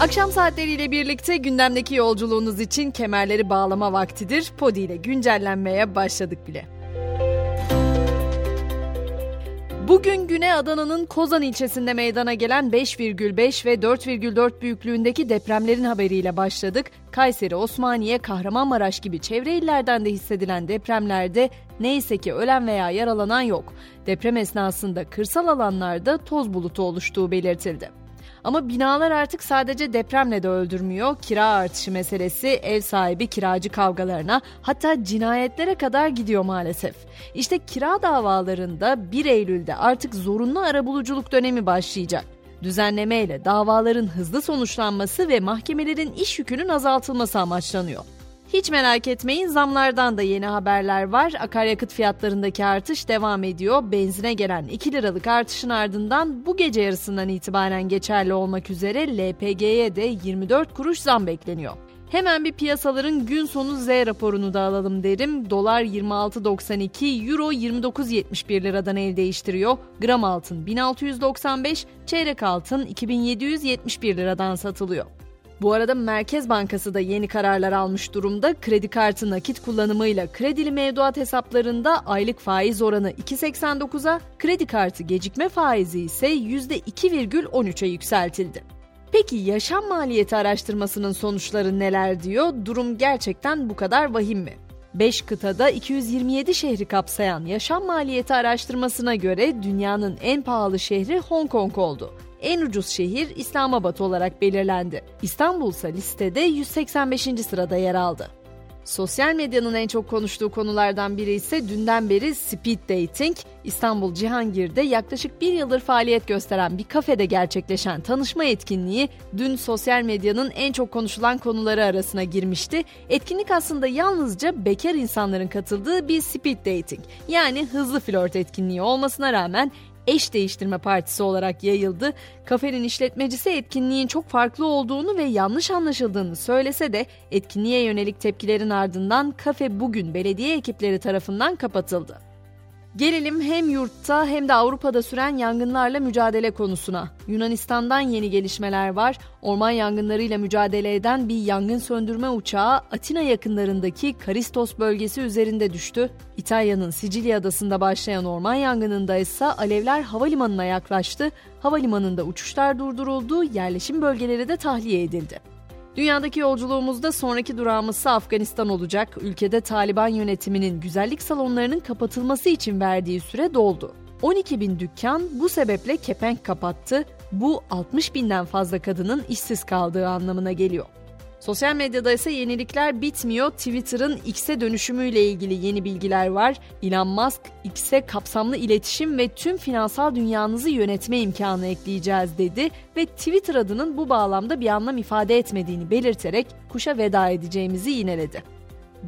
Akşam saatleriyle birlikte gündemdeki yolculuğunuz için kemerleri bağlama vaktidir. Podi ile güncellenmeye başladık bile. Bugün Güney Adana'nın Kozan ilçesinde meydana gelen 5,5 ve 4,4 büyüklüğündeki depremlerin haberiyle başladık. Kayseri, Osmaniye, Kahramanmaraş gibi çevre illerden de hissedilen depremlerde neyse ki ölen veya yaralanan yok. Deprem esnasında kırsal alanlarda toz bulutu oluştuğu belirtildi. Ama binalar artık sadece depremle de öldürmüyor. Kira artışı meselesi ev sahibi kiracı kavgalarına hatta cinayetlere kadar gidiyor maalesef. İşte kira davalarında 1 Eylül'de artık zorunlu arabuluculuk dönemi başlayacak. Düzenlemeyle davaların hızlı sonuçlanması ve mahkemelerin iş yükünün azaltılması amaçlanıyor. Hiç merak etmeyin zamlardan da yeni haberler var. Akaryakıt fiyatlarındaki artış devam ediyor. Benzine gelen 2 liralık artışın ardından bu gece yarısından itibaren geçerli olmak üzere LPG'ye de 24 kuruş zam bekleniyor. Hemen bir piyasaların gün sonu Z raporunu da alalım derim. Dolar 26.92, Euro 29.71 liradan el değiştiriyor. Gram altın 1695, çeyrek altın 2771 liradan satılıyor. Bu arada Merkez Bankası da yeni kararlar almış durumda. Kredi kartı nakit kullanımıyla kredili mevduat hesaplarında aylık faiz oranı 2.89'a, kredi kartı gecikme faizi ise %2,13'e yükseltildi. Peki yaşam maliyeti araştırmasının sonuçları neler diyor? Durum gerçekten bu kadar vahim mi? 5 kıtada 227 şehri kapsayan yaşam maliyeti araştırmasına göre dünyanın en pahalı şehri Hong Kong oldu en ucuz şehir İslamabad olarak belirlendi. İstanbul ise listede 185. sırada yer aldı. Sosyal medyanın en çok konuştuğu konulardan biri ise dünden beri speed dating. İstanbul Cihangir'de yaklaşık bir yıldır faaliyet gösteren bir kafede gerçekleşen tanışma etkinliği dün sosyal medyanın en çok konuşulan konuları arasına girmişti. Etkinlik aslında yalnızca bekar insanların katıldığı bir speed dating yani hızlı flört etkinliği olmasına rağmen eş değiştirme partisi olarak yayıldı. Kafenin işletmecisi etkinliğin çok farklı olduğunu ve yanlış anlaşıldığını söylese de etkinliğe yönelik tepkilerin ardından kafe bugün belediye ekipleri tarafından kapatıldı. Gelelim hem yurtta hem de Avrupa'da süren yangınlarla mücadele konusuna. Yunanistan'dan yeni gelişmeler var. Orman yangınlarıyla mücadele eden bir yangın söndürme uçağı Atina yakınlarındaki Karistos bölgesi üzerinde düştü. İtalya'nın Sicilya adasında başlayan orman yangınında ise alevler havalimanına yaklaştı. Havalimanında uçuşlar durduruldu, yerleşim bölgeleri de tahliye edildi. Dünyadaki yolculuğumuzda sonraki durağımız Afganistan olacak. Ülkede Taliban yönetiminin güzellik salonlarının kapatılması için verdiği süre doldu. 12 bin dükkan bu sebeple kepenk kapattı. Bu 60 binden fazla kadının işsiz kaldığı anlamına geliyor. Sosyal medyada ise yenilikler bitmiyor. Twitter'ın X'e dönüşümüyle ilgili yeni bilgiler var. Elon Musk, X'e kapsamlı iletişim ve tüm finansal dünyanızı yönetme imkanı ekleyeceğiz dedi ve Twitter adının bu bağlamda bir anlam ifade etmediğini belirterek kuşa veda edeceğimizi yineledi.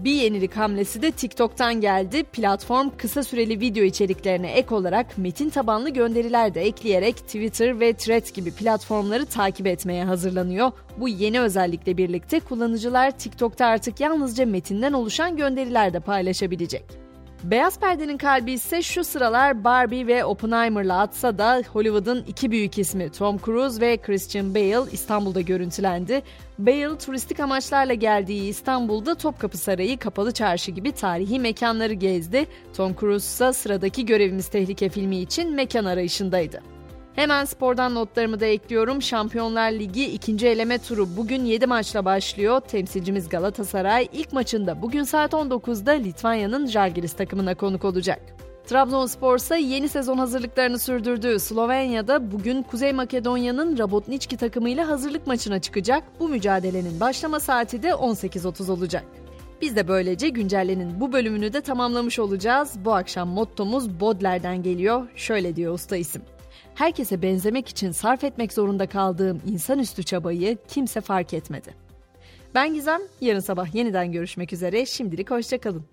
Bir yenilik hamlesi de TikTok'tan geldi. Platform kısa süreli video içeriklerine ek olarak metin tabanlı gönderiler de ekleyerek Twitter ve Threads gibi platformları takip etmeye hazırlanıyor. Bu yeni özellikle birlikte kullanıcılar TikTok'ta artık yalnızca metinden oluşan gönderiler de paylaşabilecek. Beyaz perdenin kalbi ise şu sıralar Barbie ve Oppenheimer'la atsa da Hollywood'un iki büyük ismi Tom Cruise ve Christian Bale İstanbul'da görüntülendi. Bale turistik amaçlarla geldiği İstanbul'da Topkapı Sarayı, Kapalı Çarşı gibi tarihi mekanları gezdi. Tom Cruise ise sıradaki Görevimiz Tehlike filmi için mekan arayışındaydı. Hemen spordan notlarımı da ekliyorum. Şampiyonlar Ligi ikinci eleme turu bugün 7 maçla başlıyor. Temsilcimiz Galatasaray ilk maçında bugün saat 19'da Litvanya'nın Žalgiris takımına konuk olacak. Trabzonspor ise yeni sezon hazırlıklarını sürdürdüğü Slovenya'da bugün Kuzey Makedonya'nın Rabotnički takımıyla hazırlık maçına çıkacak. Bu mücadelenin başlama saati de 18.30 olacak. Biz de böylece güncellenin bu bölümünü de tamamlamış olacağız. Bu akşam mottomuz Bodler'den geliyor. Şöyle diyor usta isim herkese benzemek için sarf etmek zorunda kaldığım insanüstü çabayı kimse fark etmedi. Ben Gizem, yarın sabah yeniden görüşmek üzere, şimdilik hoşçakalın.